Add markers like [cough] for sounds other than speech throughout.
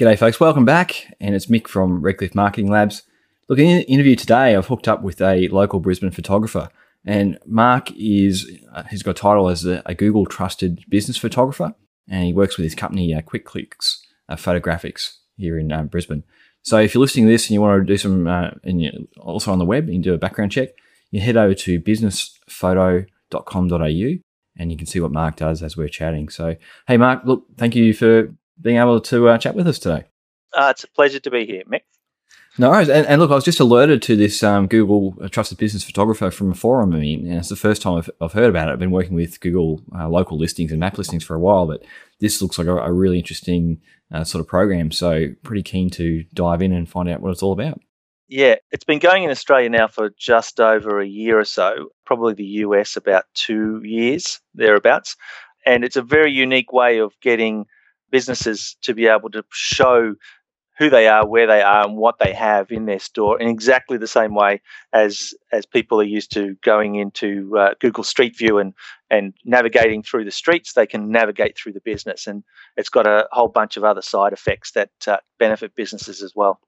G'day, folks. Welcome back. And it's Mick from Redcliffe Marketing Labs. Look, in the interview today, I've hooked up with a local Brisbane photographer. And Mark is, uh, he's got a title as a, a, Google trusted business photographer. And he works with his company, uh, Kwik Clicks uh, Photographics here in uh, Brisbane. So if you're listening to this and you want to do some, uh, and you're also on the web, you can do a background check, you head over to businessphoto.com.au and you can see what Mark does as we're chatting. So, hey, Mark, look, thank you for being able to uh, chat with us today. Uh, it's a pleasure to be here, Mick. No. And, and look, I was just alerted to this um, Google uh, Trusted Business Photographer from a forum. I mean, and it's the first time I've, I've, heard about it. I've been working with Google uh, local listings and map listings for a while, but this looks like a, a really interesting uh, sort of program. So, pretty keen to dive in and find out what it's all about. Yeah, it's been going in Australia now for just over a year or so, probably the US about two years, thereabouts. And it's a very unique way of getting businesses to be able to show who they are, where they are, and what they have in their store in exactly the same way as as people are used to going into uh, Google Street View and and navigating through the streets. They can navigate through the business, and it's got a whole bunch of other side effects that uh, benefit businesses as well.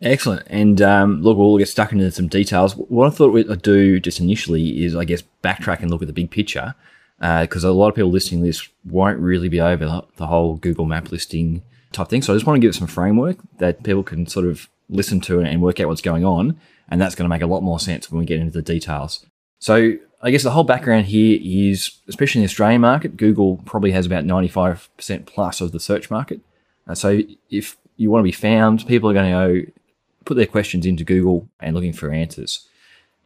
Excellent. And um, look, we'll get stuck into some details. What I thought we'd do just initially is, I guess, backtrack and look at the big picture because uh, a lot of people listening to this won't really be over the whole Google Map listing type thing. So I just want to give it some framework that people can sort of listen to and work out what's going on. And that's going to make a lot more sense when we get into the details. So I guess the whole background here is, especially in the Australian market, Google probably has about 95% plus of the search market. Uh, so if you want to be found, people are going to go put their questions into Google and looking for answers.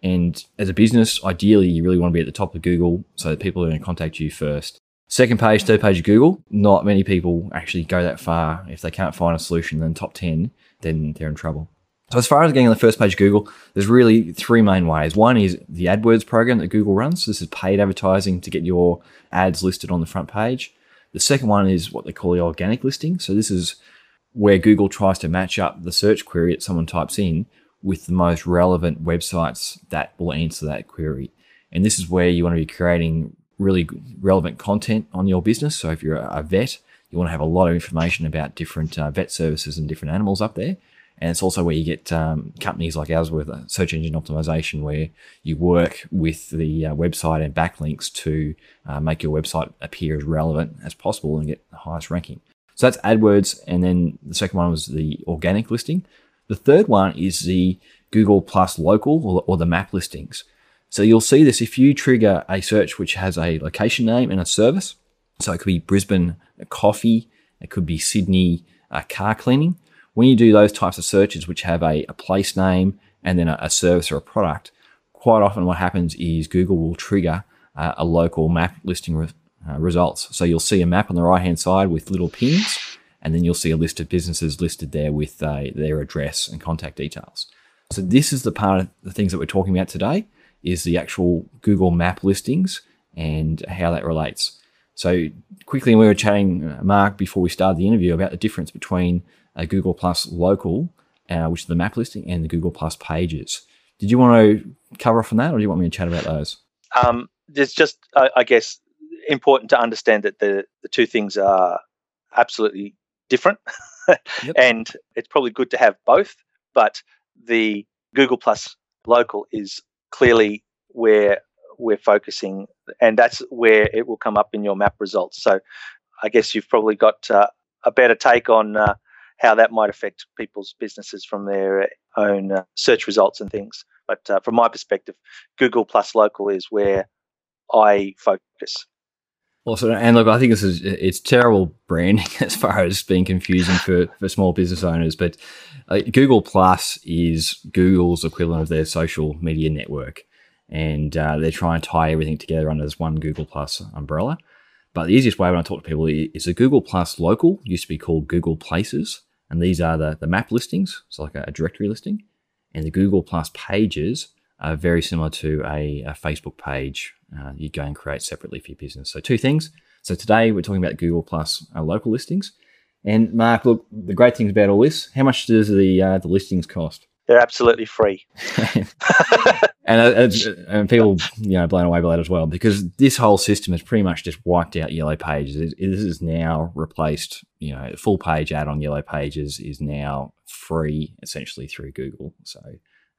And as a business, ideally, you really want to be at the top of Google so that people are going to contact you first. Second page, third page of Google, not many people actually go that far. If they can't find a solution in the top 10, then they're in trouble. So as far as getting on the first page of Google, there's really three main ways. One is the AdWords program that Google runs. So this is paid advertising to get your ads listed on the front page. The second one is what they call the organic listing. So this is where Google tries to match up the search query that someone types in with the most relevant websites that will answer that query. And this is where you want to be creating really relevant content on your business. So if you're a vet, you want to have a lot of information about different uh, vet services and different animals up there. And it's also where you get um, companies like ours with search engine optimization, where you work with the uh, website and backlinks to uh, make your website appear as relevant as possible and get the highest ranking. So that's AdWords. And then the second one was the organic listing. The third one is the Google Plus local or, or the map listings. So you'll see this if you trigger a search which has a location name and a service. So it could be Brisbane coffee, it could be Sydney car cleaning. When you do those types of searches which have a, a place name and then a, a, service or a product, quite often what happens is Google will trigger uh, a local map listing re- uh, results. So you'll see a map on the right hand side with little pins and then you'll see a list of businesses listed there with uh, their address and contact details. So this is the part of the things that we're talking about today is the actual Google Map listings and how that relates. So quickly, we were chatting, uh, Mark, before we started the interview about the difference between a Google Plus Local, uh, which is the map listing, and the Google Plus Pages. Did you want to cover off on that, or do you want me to chat about those? Um, it's just, I, I guess, important to understand that the the two things are absolutely different. yep. [laughs] And it's probably good to have both, but the Google Plus local is clearly where we're focusing, and that's where it will come up in your map results. So I guess you've probably got uh, a better take on uh, how that might affect people's businesses from their own uh, search results and things. But uh, from my perspective, Google Plus Local is where I focus. Also, and look, I think this is it's terrible branding [laughs] as far as being confusing for, for small business owners. But uh, Google Plus is Google's equivalent of their social media network, and uh, they're trying to tie everything together under this one Google Plus umbrella. But the easiest way when I talk to people is the Google Plus local used to be called Google Places, and these are the, the map listings, so like a, a directory listing, and the Google Plus pages are very similar to a, a Facebook page uh, you go and create separately for your business. So two things. So today we're talking about Google Plus uh, local listings. And Mark, look, the great things about all this, how much does the uh, the listings cost? They're absolutely free. [laughs] [laughs] and, uh, and people, you know, blown away by that as well because this whole system has pretty much just wiped out Yellow Pages. This is now replaced. You know, full page ad on Yellow Pages is now free essentially through Google. So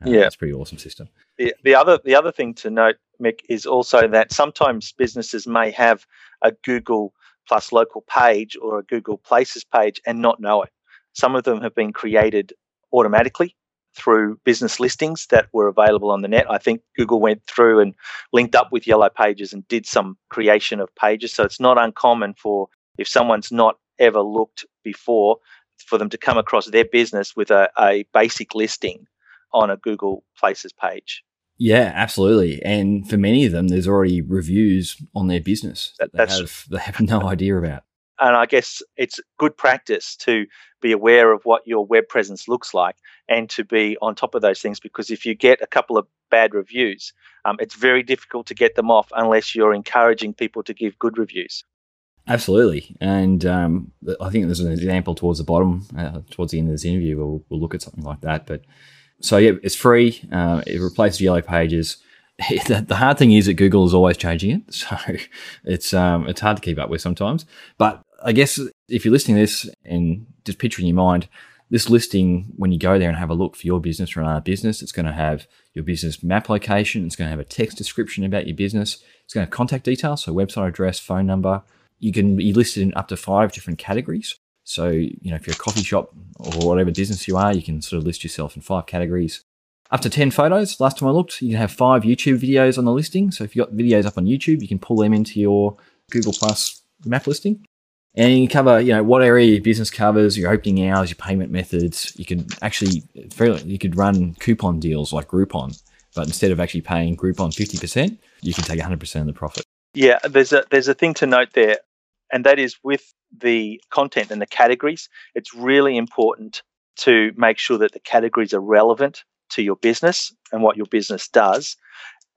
uh, yeah, it's pretty awesome system. The, the other the other thing to note, Mick, is also that sometimes businesses may have a Google plus local page or a Google Places page and not know it. Some of them have been created automatically through business listings that were available on the net. I think Google went through and linked up with Yellow Pages and did some creation of pages. So it's not uncommon for if someone's not ever looked before for them to come across their business with a, a basic listing on a Google Places page. Yeah, absolutely. And for many of them, there's already reviews on their business that they have, they have no [laughs] idea about. And I guess it's good practice to be aware of what your web presence looks like and to be on top of those things because if you get a couple of bad reviews, um, it's very difficult to get them off unless you're encouraging people to give good reviews. Absolutely. And um, I think there's an example towards the bottom, uh, towards the end of this interview, we'll, we'll look at something like that. But so yeah, it's free. Uh, it replaces Yellow Pages. [laughs] the, the, hard thing is that Google is always changing it, [laughs] so it's um, it's hard to keep up with sometimes. But I guess if you're listening to this and just picture in your mind, this listing, when you go there and have a look for your business or another business, it's going to have your business map location. It's going to have a text description about your business. It's going to have contact details, so website address, phone number. You can be listed in up to five different categories. So, you know, if you're a coffee shop or whatever business you are, you can sort of list yourself in five categories. Up to 10 photos. Last time I looked, you can have five YouTube videos on the listing. So if you've got videos up on YouTube, you can pull them into your Google Plus map listing. And you can cover, you know, what area your business covers, your opening hours, your payment methods. You could actually, you could run coupon deals like Groupon, but instead of actually paying Groupon 50%, you can take 100% of the profit. Yeah, there's a there's a thing to note there, and that is with the content and the categories, it's really important to make sure that the categories are relevant to your business and what your business does.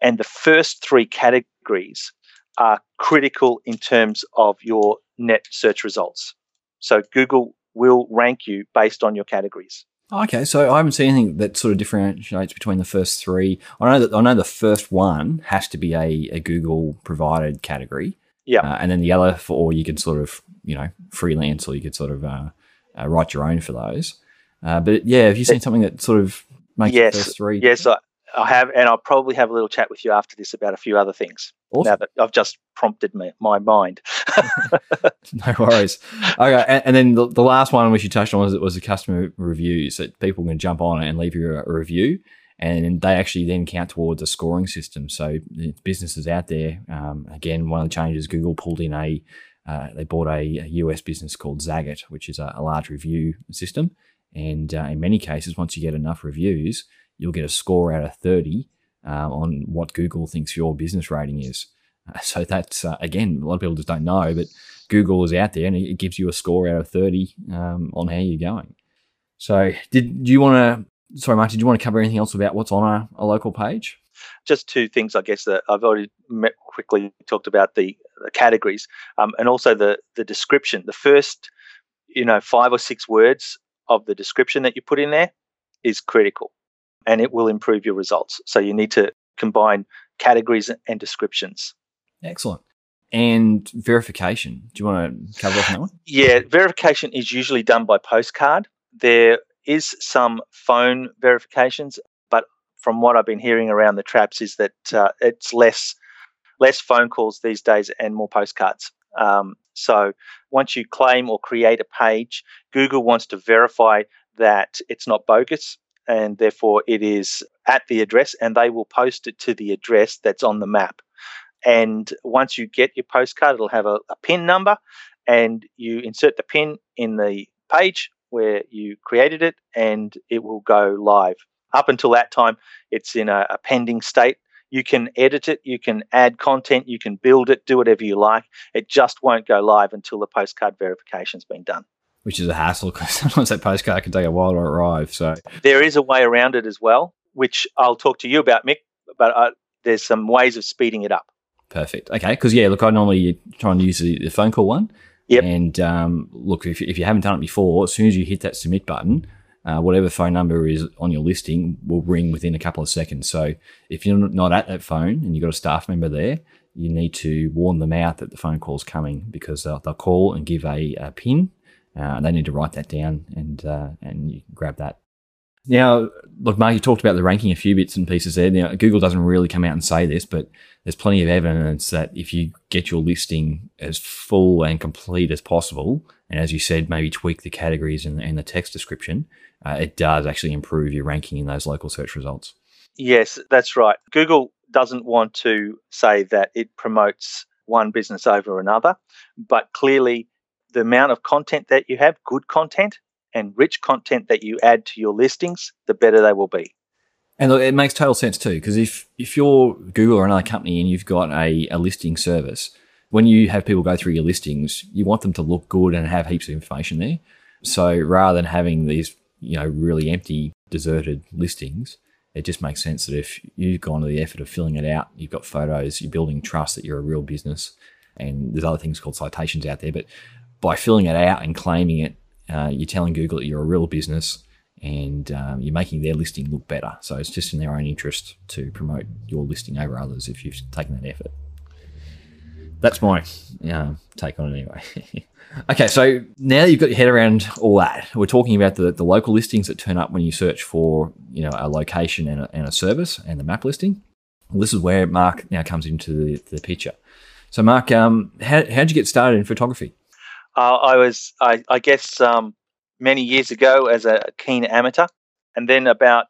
And the first three categories are critical in terms of your net search results. So Google will rank you based on your categories. Okay, so I haven't seen anything that sort of differentiates between the first three. I know that I know the first one has to be a, a Google provided category. Yeah. Uh, and then the other for, or you can sort of, you know, freelance or you could sort of uh, uh, write your own for those. Uh, but yeah, have you seen something that sort of makes yes, the first three? Yes, I, I, have. And I'll probably have a little chat with you after this about a few other things. Awesome. Now that I've just prompted me, my mind. [laughs] no worries. Okay. And, and then the, the, last one which you touched on was, was the customer reviews that people can jump on and leave you a review and they actually then count towards a scoring system. So businesses out there, um, again, one of the changes Google pulled in a uh, they bought a, a, US business called Zagat, which is a, a large review system. And uh, in many cases, once you get enough reviews, you'll get a score out of 30 uh, on what Google thinks your business rating is. Uh, so that's, uh, again, a lot of people just don't know, but Google is out there and it gives you a score out of 30 um, on how you're going. So, did do you want to sorry, Mark, did you want to cover anything else about what's on a, a local page? Just two things, I guess, that I've already quickly talked about the, the categories um, and also the, the description. The first, you know, five or six words of the description that you put in there is critical and it will improve your results. So you need to combine categories and descriptions. Excellent. And verification. Do you want to cover off on that one? Yeah, verification is usually done by postcard. There is some phone verifications, but from what I've been hearing around the traps is that uh, it's less less phone calls these days and more postcards. Um, so once you claim or create a page, Google wants to verify that it's not bogus and therefore it is at the address and they will post it to the address that's on the map. And once you get your postcard, it'll have a, a PIN number and you insert the PIN in the page where you created it and it will go live. Up until that time, it's in a, a pending state. You can edit it, you can add content, you can build it, do whatever you like. It just won't go live until the postcard verification's been done which is a hassle because [laughs] sometimes that postcard can take a while to arrive. So there is a way around it as well, which I'll talk to you about, Mick. But uh, there's some ways of speeding it up. Perfect. Okay, because yeah, look, I normally try and use the, the phone call one, Yep. And um, look, if, if you haven't done it before, as soon as you hit that submit button, uh, whatever phone number is on your listing will ring within a couple of seconds. So if you're not at that phone and you've got a staff member there, you need to warn them out that the phone call is coming because they'll, they'll call and give a, a pin. Uh, they need to write that down and uh, and you grab that. Now, look, Mark, you talked about the ranking a few bits and pieces there. Now, Google doesn't really come out and say this, but there's plenty of evidence that if you get your listing as full and complete as possible, and as you said, maybe tweak the categories and, and the text description, uh, it does actually improve your ranking in those local search results. Yes, that's right. Google doesn't want to say that it promotes one business over another, but clearly the amount of content that you have, good content and rich content that you add to your listings, the better they will be. And look, it makes total sense too, because if, if you're Google or another company and you've got a, a listing service, when you have people go through your listings, you want them to look good and have heaps of information there. So rather than having these, you know, really empty, deserted listings, it just makes sense that if you've gone to the effort of filling it out, you've got photos, you're building trust that you're a real business, and there's other things called citations out there. But by filling it out and claiming it, uh, you're telling Google that you're a real business and um, you're making their listing look better. So it's just in their own interest to promote your listing over others if you've taken that effort. That's my uh, take on it anyway. [laughs] okay, so now you've got your head around all that, we're talking about the, the local listings that turn up when you search for you know a location and a, and a service and the map listing. Well, this is where Mark now comes into the, the picture. So, Mark, um, how how'd you get started in photography? Uh, I was, I, I guess, um, many years ago as a keen amateur, and then about,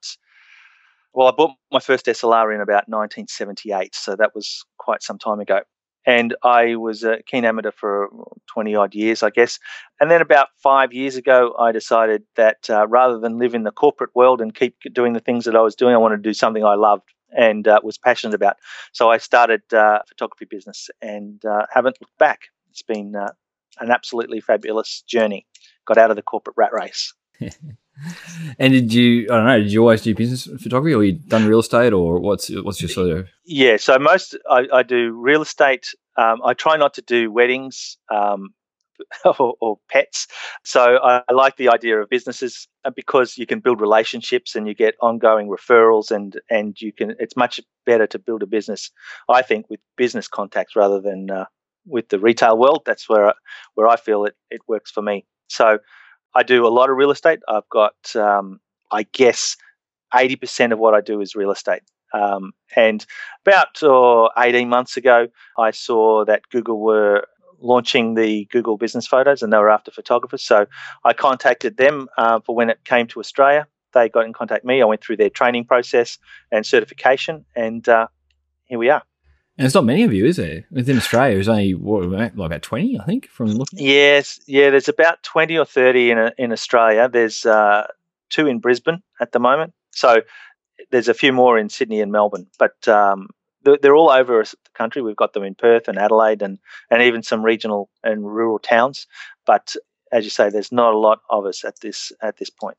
well, I bought my first SLR in about 1978, so that was quite some time ago. And I was a keen amateur for 20 odd years, I guess. And then about five years ago, I decided that uh, rather than live in the corporate world and keep doing the things that I was doing, I wanted to do something I loved and uh, was passionate about. So I started uh, photography business and uh, haven't looked back. It's been uh, an absolutely fabulous journey. Got out of the corporate rat race. [laughs] and did you? I don't know. Did you always do business photography, or you done real estate, or what's what's your sort of? Yeah, so most I, I do real estate. Um, I try not to do weddings um, [laughs] or, or, pets. So I, I, like the idea of businesses uh, because you can build relationships and you get ongoing referrals, and and you can. It's much better to build a business, I think, with business contacts rather than uh, with the retail world. That's where where I feel it it works for me. So I do a lot of real estate. I've got, um, I guess, eighty percent of what I do is real estate. Um, and about uh, 18 months ago, I saw that Google were launching the Google Business Photos, and they were after photographers. So I contacted them uh, for when it came to Australia. They got in contact me. I went through their training process and certification, and uh, here we are. And it's not many of you, is there? Within Australia, there's only what, like about twenty, I think, from looking. Yes, yeah. There's about twenty or thirty in in Australia. There's uh, two in Brisbane at the moment. So there's a few more in Sydney and Melbourne, but um, they're, they're, all over the country. We've got them in Perth and Adelaide, and and even some regional and rural towns. But as you say, there's not a lot of us at this at this point.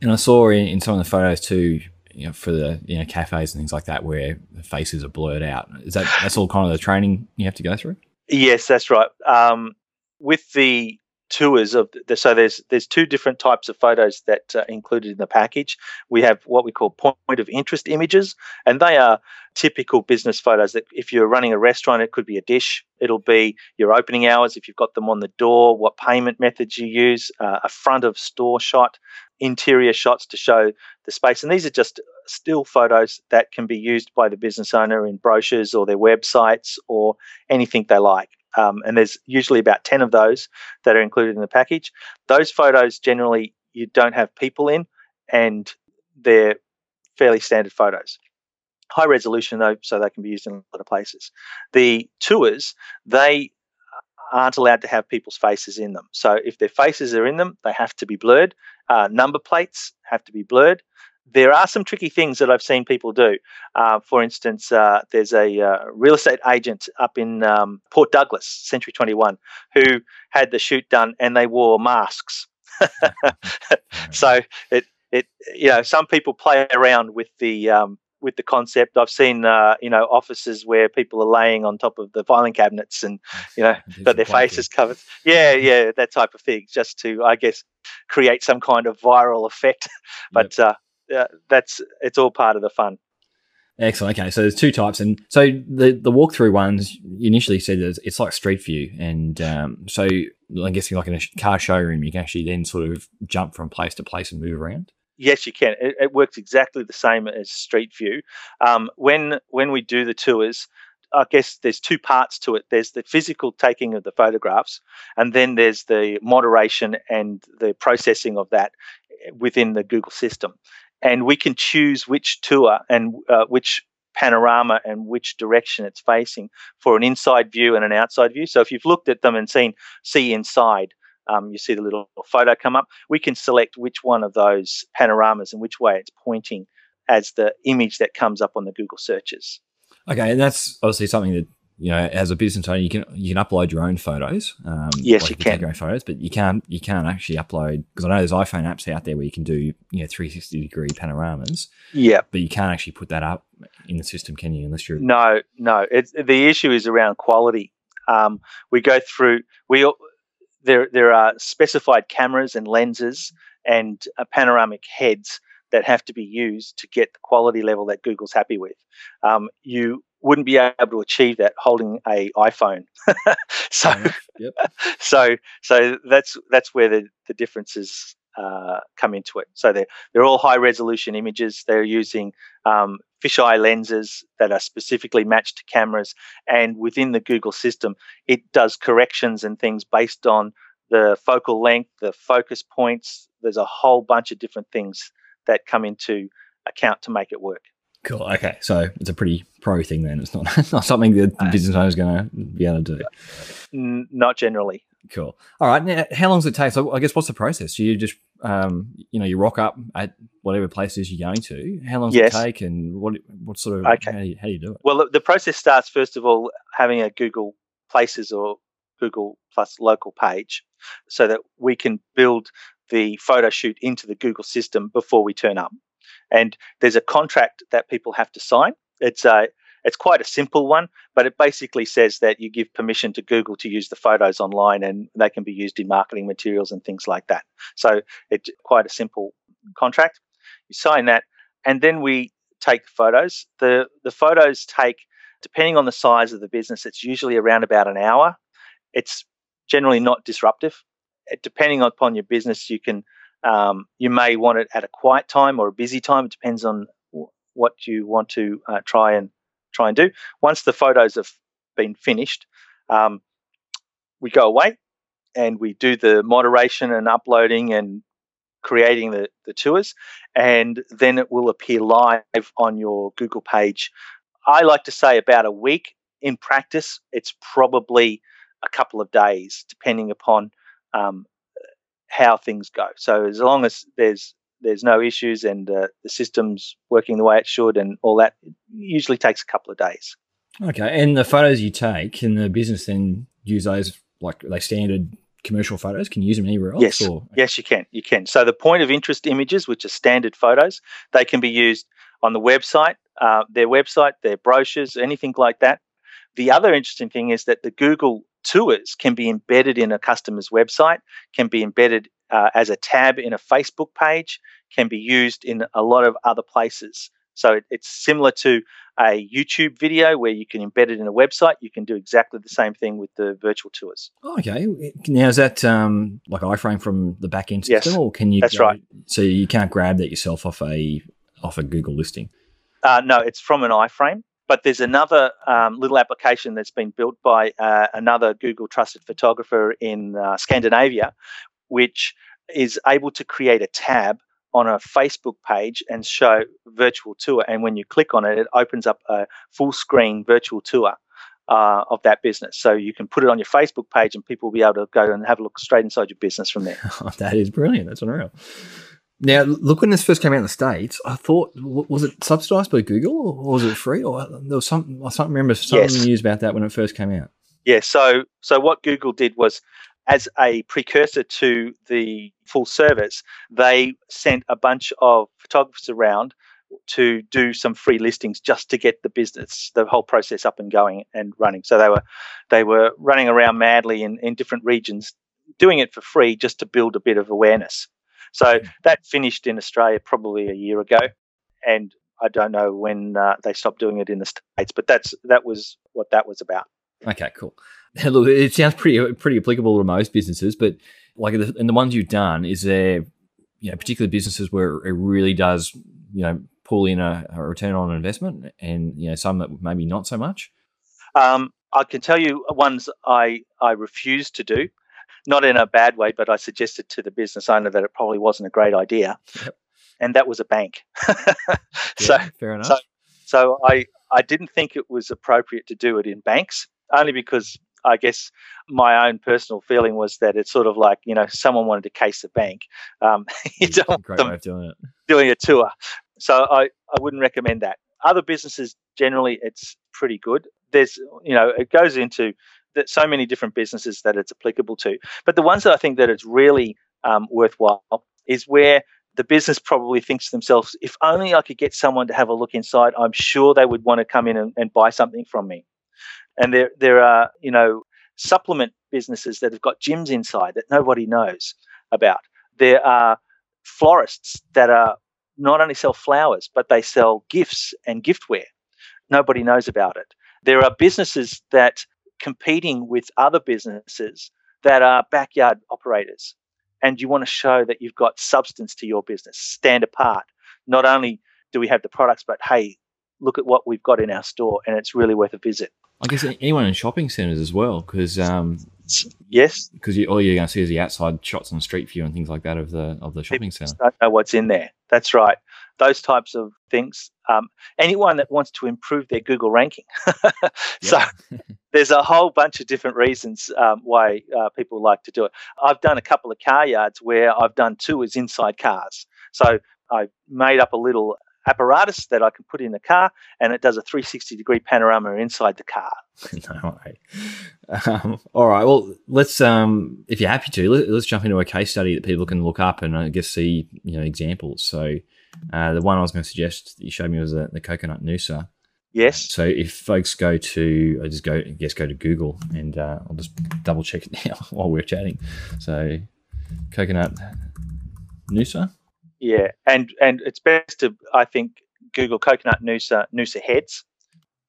And I saw in, in some of the photos too you know, for the you know cafes and things like that where the faces are blurred out. Is that that's all kind of the training you have to go through? Yes, that's right. Um, with the tours of the, so there's there's two different types of photos that are included in the package. We have what we call point of interest images, and they are typical business photos. That if you're running a restaurant, it could be a dish. It'll be your opening hours if you've got them on the door, what payment methods you use, uh, a front of store shot, interior shots to show the space, and these are just still photos that can be used by the business owner in brochures or their websites or anything they like. Um, and there's usually about 10 of those that are included in the package. Those photos generally you don't have people in and they're fairly standard photos. High resolution though, so they can be used in a lot of places. The tours, they aren't allowed to have people's faces in them. So if their faces are in them, they have to be blurred. Uh, number plates have to be blurred there are some tricky things that I've seen people do. Uh, for instance, uh, there's a uh, real estate agent up in um, Port Douglas, Century 21, who had the shoot done and they wore masks. [laughs] so it, it, you know, some people play around with the um, with the concept. I've seen uh, you know offices where people are laying on top of the filing cabinets and you know [laughs] got their faces covered. Yeah, yeah, that type of thing, just to I guess create some kind of viral effect. [laughs] but yep. uh, that's it's all part of the fun. Excellent. Okay, so there's two types, and so the the walkthrough ones you initially said it's, it's like Street View, and um, so I'm guessing like in a car showroom, you can actually then sort of jump from place to place and move around. Yes, you can. It, it works exactly the same as Street View. Um, when when we do the tours, I guess there's two parts to it. There's the physical taking of the photographs, and then there's the moderation and the processing of that within the Google system and we can choose which tour and uh, which panorama and which direction it's facing for an inside view and an outside view. So if you've looked at them and seen see inside, um, you see the little photo come up. We can select which one of those panoramas and which way it's pointing as the image that comes up on the Google searches. Okay, and that's obviously something that you know, as a business owner, you can you can upload your own photos. Um, yes, like you, can. Your own photos, but you can't you can't actually upload because I know there's iPhone apps out there where you can do you know 360 degree panoramas. Yeah, but you can't actually put that up in the system, can you? Unless you're no, no. It's the issue is around quality. Um, we go through we there there are specified cameras and lenses and uh, panoramic heads that have to be used to get the quality level that Google's happy with. Um, you wouldn't be able to achieve that holding a iPhone. [laughs] so, yep. [laughs] so, so that's that's where the the differences uh, come into it. So they're they're all high resolution images. They're using um, fisheye lenses that are specifically matched to cameras, and within the Google system, it does corrections and things based on the focal length, the focus points. There's a whole bunch of different things that come into account to make it work. Cool. Okay, so it's a pretty pro thing then. It's not [laughs] not something that the business owner is going to be able to do. Not generally. Cool. All right. Now, how long does it take? So, I guess what's the process? You just, um, you know, you rock up at whatever places you're going to. How long does yes. it take, and what what sort of okay. how, do you, how do you do it? Well, the process starts first of all having a Google Places or Google Plus local page, so that we can build the photo shoot into the Google system before we turn up. And there's a contract that people have to sign. It's a it's quite a simple one, but it basically says that you give permission to Google to use the photos online and they can be used in marketing materials and things like that. So it's quite a simple contract. You sign that, and then we take photos. The the photos take, depending on the size of the business, it's usually around about an hour. It's generally not disruptive. Depending upon your business, you can um, you may want it at a quiet time or a busy time. It depends on what you want to uh, try and try and do. Once the photos have been finished, um, we go away and we do the moderation and uploading and creating the, the tours, and then it will appear live on your Google page. I like to say about a week. In practice, it's probably a couple of days, depending upon um, how things go. So as long as there's there's no issues and uh, the system's working the way it should and all that, usually takes a couple of days. Okay, and the photos you take, can the business then use those like they standard commercial photos? Can you use them anywhere else? Yes, or? yes, you can. You can. So the point of interest images, which are standard photos, they can be used on the website, uh, their website, their brochures, anything like that. The other interesting thing is that the Google tours can be embedded in a customer's website, can be embedded uh, as a tab in a Facebook page, can be used in a lot of other places. So it, it's similar to a YouTube video where you can embed it in a website. You can do exactly the same thing with the virtual tours. okay. Now is that um, like iframe from the back end system, yes, or can you? That's right. So you can't grab that yourself off a off a Google listing. Uh, no, it's from an iframe. But there's another um, little application that's been built by uh, another Google trusted photographer in uh, Scandinavia, which is able to create a tab on a Facebook page and show virtual tour. And when you click on it, it opens up a full screen virtual tour uh, of that business. So you can put it on your Facebook page and people will be able to go and have a look straight inside your business from there. [laughs] Oh, that is brilliant. That's unreal. Now, look, when this first came out in the States, I thought, was it subsidized by Google or was it free? Or uh, there was some, I can't remember some yes. news about that when it first came out. Yeah, so so what Google did was, as a precursor to the full service, they sent a bunch of photographers around to do some free listings just to get the business, the whole process up and going and running. So they were they were running around madly in, in different regions, doing it for free just to build a bit of awareness. So that finished in Australia probably a year ago, and I don't know when uh, they stopped doing it in the states, but that's that was what that was about. Okay, cool. [laughs] Look, it sounds pretty pretty applicable to most businesses, but like in the ones you've done, is there you know particular businesses where it really does you know pull in a, a return on investment, and you know some that maybe not so much? Um, I can tell you ones I I refuse to do, not in a bad way, but I suggested to the business owner that it probably wasn't a great idea, yep. and that was a bank. [laughs] so fair enough. So, so I I didn't think it was appropriate to do it in banks only because I guess my own personal feeling was that it's sort of like you know someone wanted to case the bank. Um, [laughs] you don't Great way of doing it. Doing a tour, so I I wouldn't recommend that. Other businesses generally it's pretty good. There's you know it goes into that so many different businesses that it's applicable to, but the ones that I think that it's really um, worthwhile is where the business probably thinks to themselves, if only I could get someone to have a look inside, I'm sure they would want to come in and, and buy something from me. And there, there are, you know, supplement businesses that have got gyms inside that nobody knows about. There are florists that are not only sell flowers, but they sell gifts and giftware. Nobody knows about it. There are businesses that competing with other businesses that are backyard operators. And you want to show that you've got substance to your business, stand apart. Not only do we have the products, but hey, look at what we've got in our store and it's really worth a visit. I guess anyone in shopping centres as well, because um, yes, because you, all you're going to see is the outside shots on street view and things like that of the of the shopping centre. Don't know what's in there. That's right. Those types of things. Um, anyone that wants to improve their Google ranking. [laughs] so there's a whole bunch of different reasons um, why uh, people like to do it. I've done a couple of car yards where I've done tours inside cars. So I made up a little apparatus that I can put in the car, and it does a 360 degree panorama inside the car. [laughs] no way. Um, all right. Well, let's, um, if you're happy to, let, us jump into a case study that people can look up and I guess see, you know, examples. So uh, the one I was going to suggest that you showed me was the, the coconut noosa. Yes. So if folks go to, I just go, I guess go to Google and uh, I'll just double check it [laughs] now while we're chatting. So coconut noosa. Yeah, and and it's best to I think Google Coconut Noosa Noosa heads,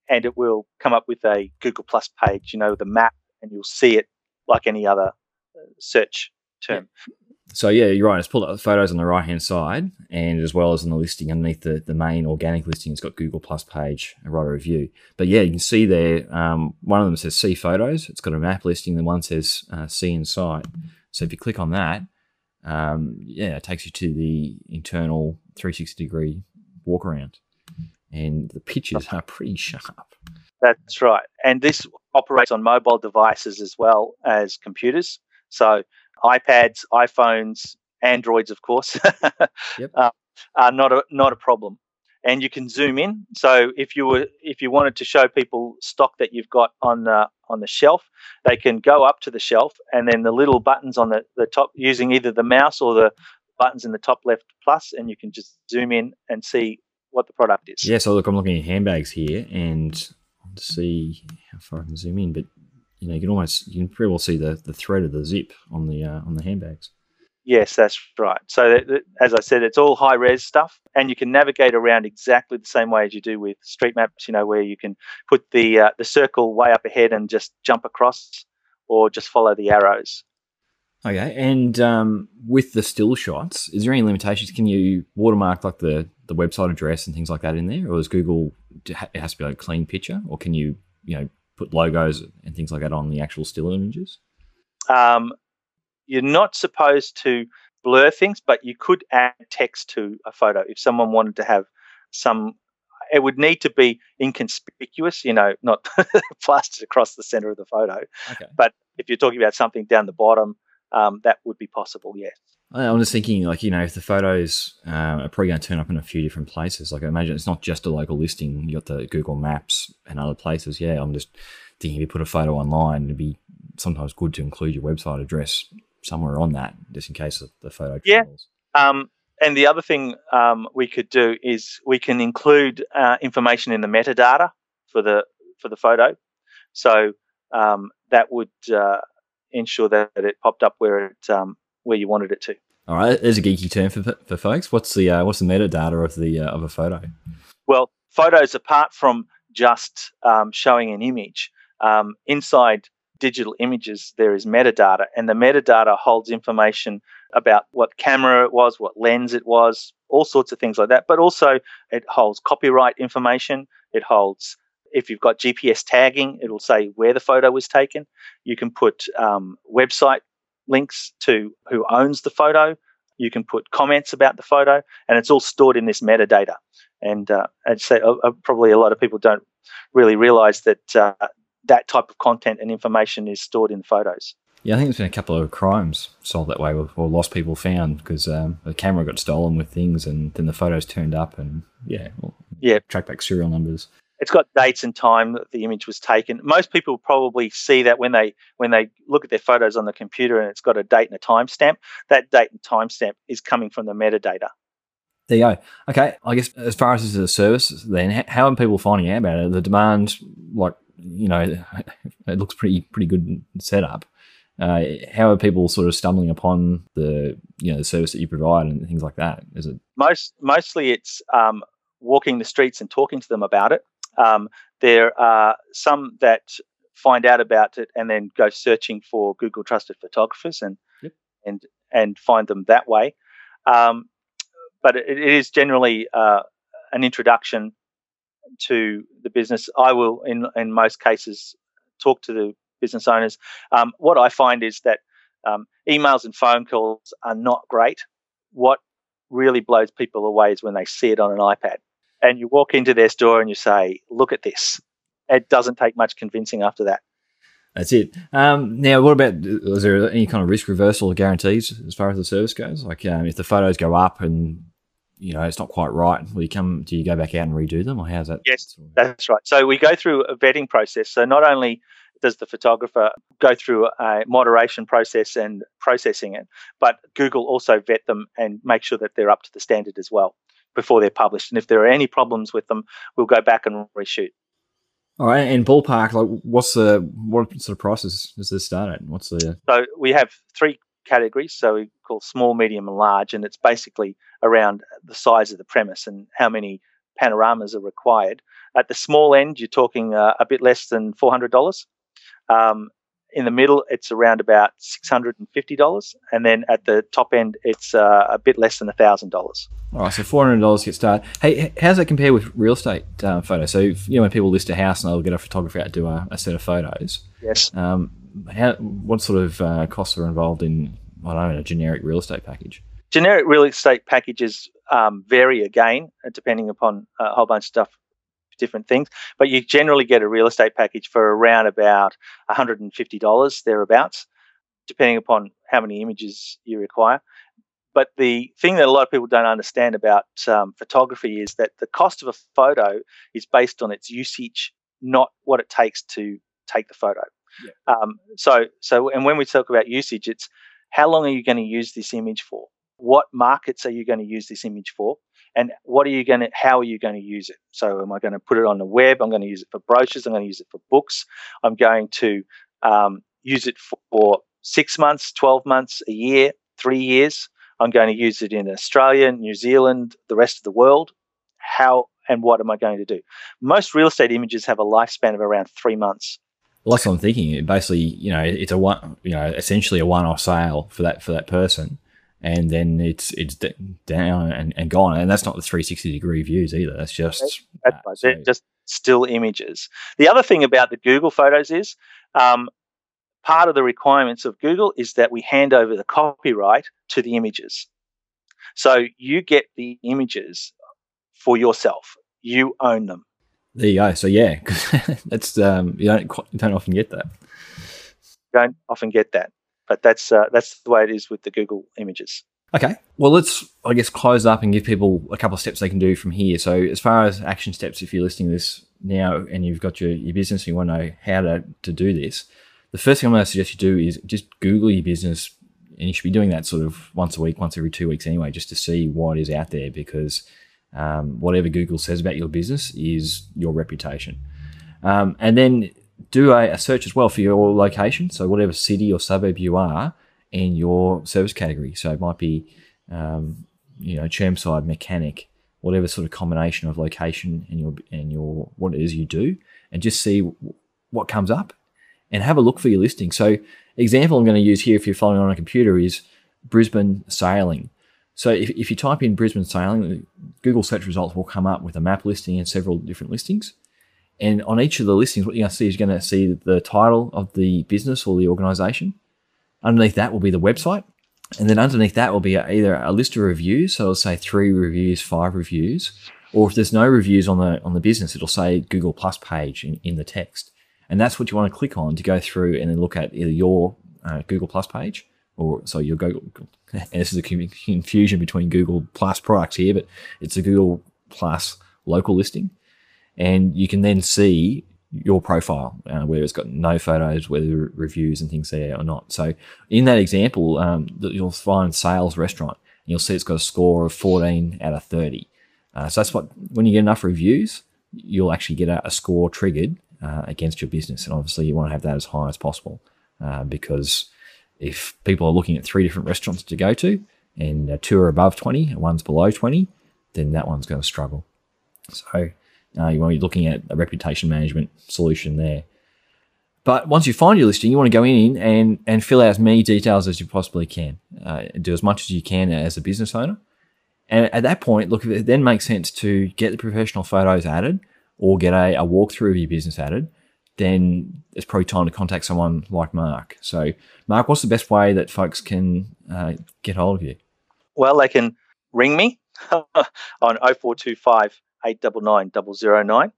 and it will come up with a Google Plus page. You know the map, and you'll see it like any other uh, search term. Yeah. So yeah, you're right. It's pulled up the photos on the right hand side, and as well as in the listing underneath the, the main organic listing, it's got Google Plus page and write a review. But yeah, you can see there. Um, one of them says see photos. It's got a map listing. The one says uh, see inside. So if you click on that, um, yeah, it takes you to the internal 360 degree walk around, and the pictures are pretty sharp. That's right, and this operates on mobile devices as well as computers. So iPads, iPhones, Androids, of course, [laughs] yep. uh, are not a not a problem and you can zoom in. So if you were if you wanted to show people stock that you've got on the on the shelf, they can go up to the shelf, and then the little buttons on the, the top using either the mouse or the buttons in the top left plus, and you can just zoom in and see what the product is. Yeah. So look, I'm looking at handbags here, and see how far I can zoom in, but you know you can almost you can pretty well see the the thread of the zip on the uh, on the handbags. Yes, that's right. So, as I said, it's all high res stuff, and you can navigate around exactly the same way as you do with street maps. You know, where you can put the uh, the circle way up ahead and just jump across, or just follow the arrows. Okay, and um, with the still shots, is there any limitations? Can you watermark like the the website address and things like that in there, or is Google it has to be like a clean picture, or can you you know put logos and things like that on the actual still images? Um, you're not supposed to blur things, but you could add text to a photo if someone wanted to have some. It would need to be inconspicuous, you know, not [laughs] plastered across the center of the photo. Okay. But if you're talking about something down the bottom, um, that would be possible. Yes. I'm just thinking, like, you know, if the photos um, are probably going to turn up in a few different places, like, I imagine it's not just a local listing. You got the Google Maps and other places. Yeah, I'm just thinking if you put a photo online, it'd be sometimes good to include your website address somewhere on that, just in case the photo yeah. Um, And the other thing um, we could do is we can include uh, information in the metadata for the for the photo. So um, that would uh, ensure that it popped up where it um, where you wanted it to. All right, there's a geeky term for, for folks. What's the uh, what's the metadata of the uh, of a photo? Well, photos apart from just um, showing an image um, inside digital images, there is metadata, and the metadata holds information about what camera it was, what lens it was, all sorts of things like that. But also, it holds copyright information. It holds if you've got GPS tagging, it'll say where the photo was taken. You can put um, website links to who owns the photo. You can put comments about the photo, and it's all stored in this metadata. And uh, I'd say uh, uh probably a lot of people don't really realize that uh, that type of content and information is stored in photos. Yeah, I think there's been a couple of crimes solved that way, or lost people found because um, the camera got stolen with things, and then the photos turned up, and yeah, well, yeah, track back serial numbers it's got dates and time that the image was taken. Most people probably see that when they when they look at their photos on the computer and it's got a date and a timestamp. That date and timestamp is coming from the metadata. There you go. Okay, I guess as far as this is a service, then how are people finding out about it? The demand, like you know, [laughs] it looks pretty pretty good setup. Uh, how are people sort of stumbling upon the you know the service that you provide and things like that? Is it most mostly it's um, walking the streets and talking to them about it. Um, there are some that find out about it and then go searching for Google Trusted Photographers and yep. and and find them that way. Um, but it, it is generally uh, an introduction to the business. I will, in in most cases, talk to the business owners. Um, what I find is that um, emails and phone calls are not great. What really blows people away is when they see it on an iPad and you walk into their store and you say, "Look at this." It doesn't take much convincing after that. That's it. Um, now, what about is there any kind of risk reversal or guarantees as far as the service goes? Like, um, if the photos go up and you know it's not quite right, will you come? Do you go back out and redo them, or how's that? Yes, that's right. So we go through a vetting process. So not only does the photographer go through a moderation process and processing it, but Google also vet them and make sure that they're up to the standard as well before they're published. And if there are any problems with them, we'll go back and reshoot. All right, and ballpark, like what's the what sort of prices does this start at? What's the so we have three categories. So we call small, medium, and large, and it's basically around the size of the premise and how many panoramas are required. At the small end, you're talking uh, a bit less than four hundred dollars. Um, in the middle, it's around about six hundred and fifty dollars, and then at the top end, it's uh, a bit less than thousand dollars. All right, so four hundred dollars get started. Hey, how does that compare with real estate uh, photos? So, if, you know, when people list a house and they'll get a photographer out to do a, a set of photos. Yes. Um, how, what sort of uh, costs are involved in I don't know a generic real estate package? Generic real estate packages um, vary again, uh, depending upon a whole bunch of stuff different things. But you generally get a real estate package for around about $150 thereabouts, depending upon how many images you require. But the thing that a lot of people don't understand about um, photography is that the cost of a photo is based on its usage, not what it takes to take the photo. Yeah. Um, so, so, and when we talk about usage, it's how long are you going to use this image for? What markets are you going to use this image for? And what are you going to how are you going to use it? So am i going to put it on the web? I'm going to use it for brochures. I'm going to use it for books. I'm going to um, use it for six months 12 months a year three years. I'm going to use it in australia new zealand the rest of the world. How and what am i going to do? Most real estate images have a lifespan of around three months. Well, that's what I'm thinking. Basically, you know, it's a one, you know, essentially a one-off sale for that for that person and then it's it's down and, and gone. And that's not the 360 degree views either. That's just that's right. So. just still images. The other thing about the Google Photos is um, part of the requirements of Google is that we hand over the copyright to the images. So you get the images for yourself. You own them. There you go. So yeah, [laughs] that's um, you don't you don't often get that. You don't often get that but that's uh, that's the way it is with the Google images. Okay. Well, let's, I guess, close up and give people a couple of steps they can do from here. So, as far as action steps, if you're listening to this now and you've got your, your business and you want to know how to, to do this, the first thing I'm going to suggest you do is just Google your business and you should be doing that sort of once a week, once every two weeks anyway, just to see what is out there because um, whatever Google says about your business is your reputation. Um, and then do a, a, search as well for your location. So, whatever city or suburb you are in your service category. So, it might be, um, you know, Chermside, mechanic, whatever sort of combination of location and your and your what it is you do, and just see what comes up, and have a look for your listing. So, example I'm going to use here, if you're following on a computer, is Brisbane sailing. So if, if you type in Brisbane sailing, Google search results will come up with a map listing and several different listings. And on each of the listings, what you're going to see is you're going to see the title of the business or the organization. Underneath that will be the website. And then underneath that will be either a list of reviews. So it'll say three reviews, five reviews. Or if there's no reviews on the on the business, it'll say Google Plus page in, in the text. And that's what you want to click on to go through and then look at either your uh, Google Plus page or so your Google. [laughs] And this is a confusion between Google Plus products here, but it's a Google Plus local listing, and you can then see your profile, uh, whether it's got no photos, whether reviews and things there or not. So in that example, um, you'll find sales restaurant, and you'll see it's got a score of 14 out of 30. Uh, so that's what when you get enough reviews, you'll actually get a, a score triggered uh, against your business, and obviously you want to have that as high as possible uh, because if people are looking at three different restaurants to go to and uh, two are above 20 and one's below 20, then that one's going to struggle. So uh, you want to be looking at a reputation management solution there. But once you find your listing, you want to go in and, and fill out as many details as you possibly can. Uh, do as much as you can as a business owner. And at that point, look, it then makes sense to get the professional photos added or get a, a walkthrough of your business added then it's probably time to contact someone like Mark. So, Mark, what's the best way that folks can uh, get hold of you? Well, they can ring me [laughs] on 0425 899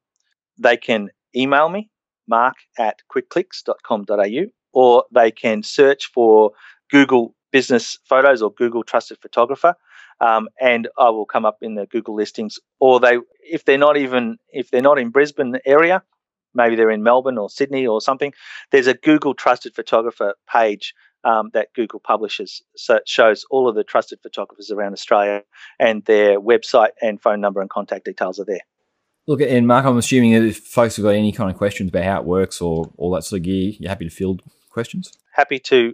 They can email me, mark at kwikclicks.com.au, or they can search for Google Business Photos or Google Trusted Photographer. Um, and I will come up in the Google listings. Or they, if they're not even if they're not in Brisbane area, maybe they're in Melbourne or Sydney or something, there's a Google Trusted Photographer page um, that Google publishes. So it shows all of the trusted photographers around Australia and their website and phone number and contact details are there. Look, and Mark, I'm assuming that if folks have got any kind of questions about how it works or all that sort of gear, you're happy to field questions? Happy to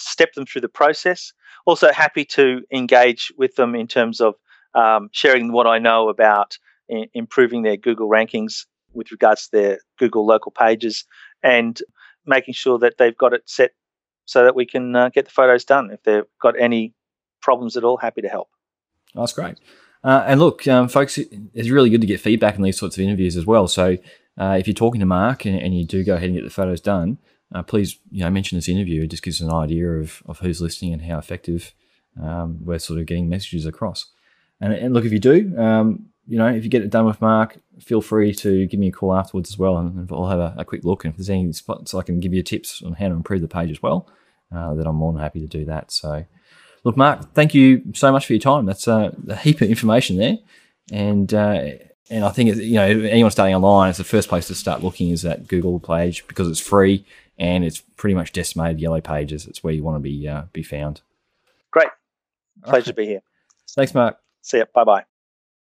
step them through the process. Also, happy to engage with them in terms of um, sharing what I know about improving their Google rankings with regards to their Google local pages and making sure that they've got it set so that we can uh, get the photos done. If they've got any problems at all, happy to help. That's great. Uh, and look, um, folks, it's really good to get feedback in these sorts of interviews as well. So uh, if you're talking to Mark and, and, you do go ahead and get the photos done, uh, please you know mention this interview. It just gives an idea of, of who's listening and how effective um, we're sort of getting messages across. And, and look, if you do, um, you know, if you get it done with Mark, feel free to give me a call afterwards as well, and, I'll have a, a, quick look. And if there's any spots I can give you tips on how to improve the page as well, uh, then I'm more than happy to do that. So, look, Mark, thank you so much for your time. That's uh, a heap of information there, and uh, and I think you know anyone starting online, it's the first place to start looking is that Google page because it's free and it's pretty much decimated yellow pages. It's where you want to be uh, be found. Great, pleasure right. to be here. Thanks, Mark. See you. Bye bye.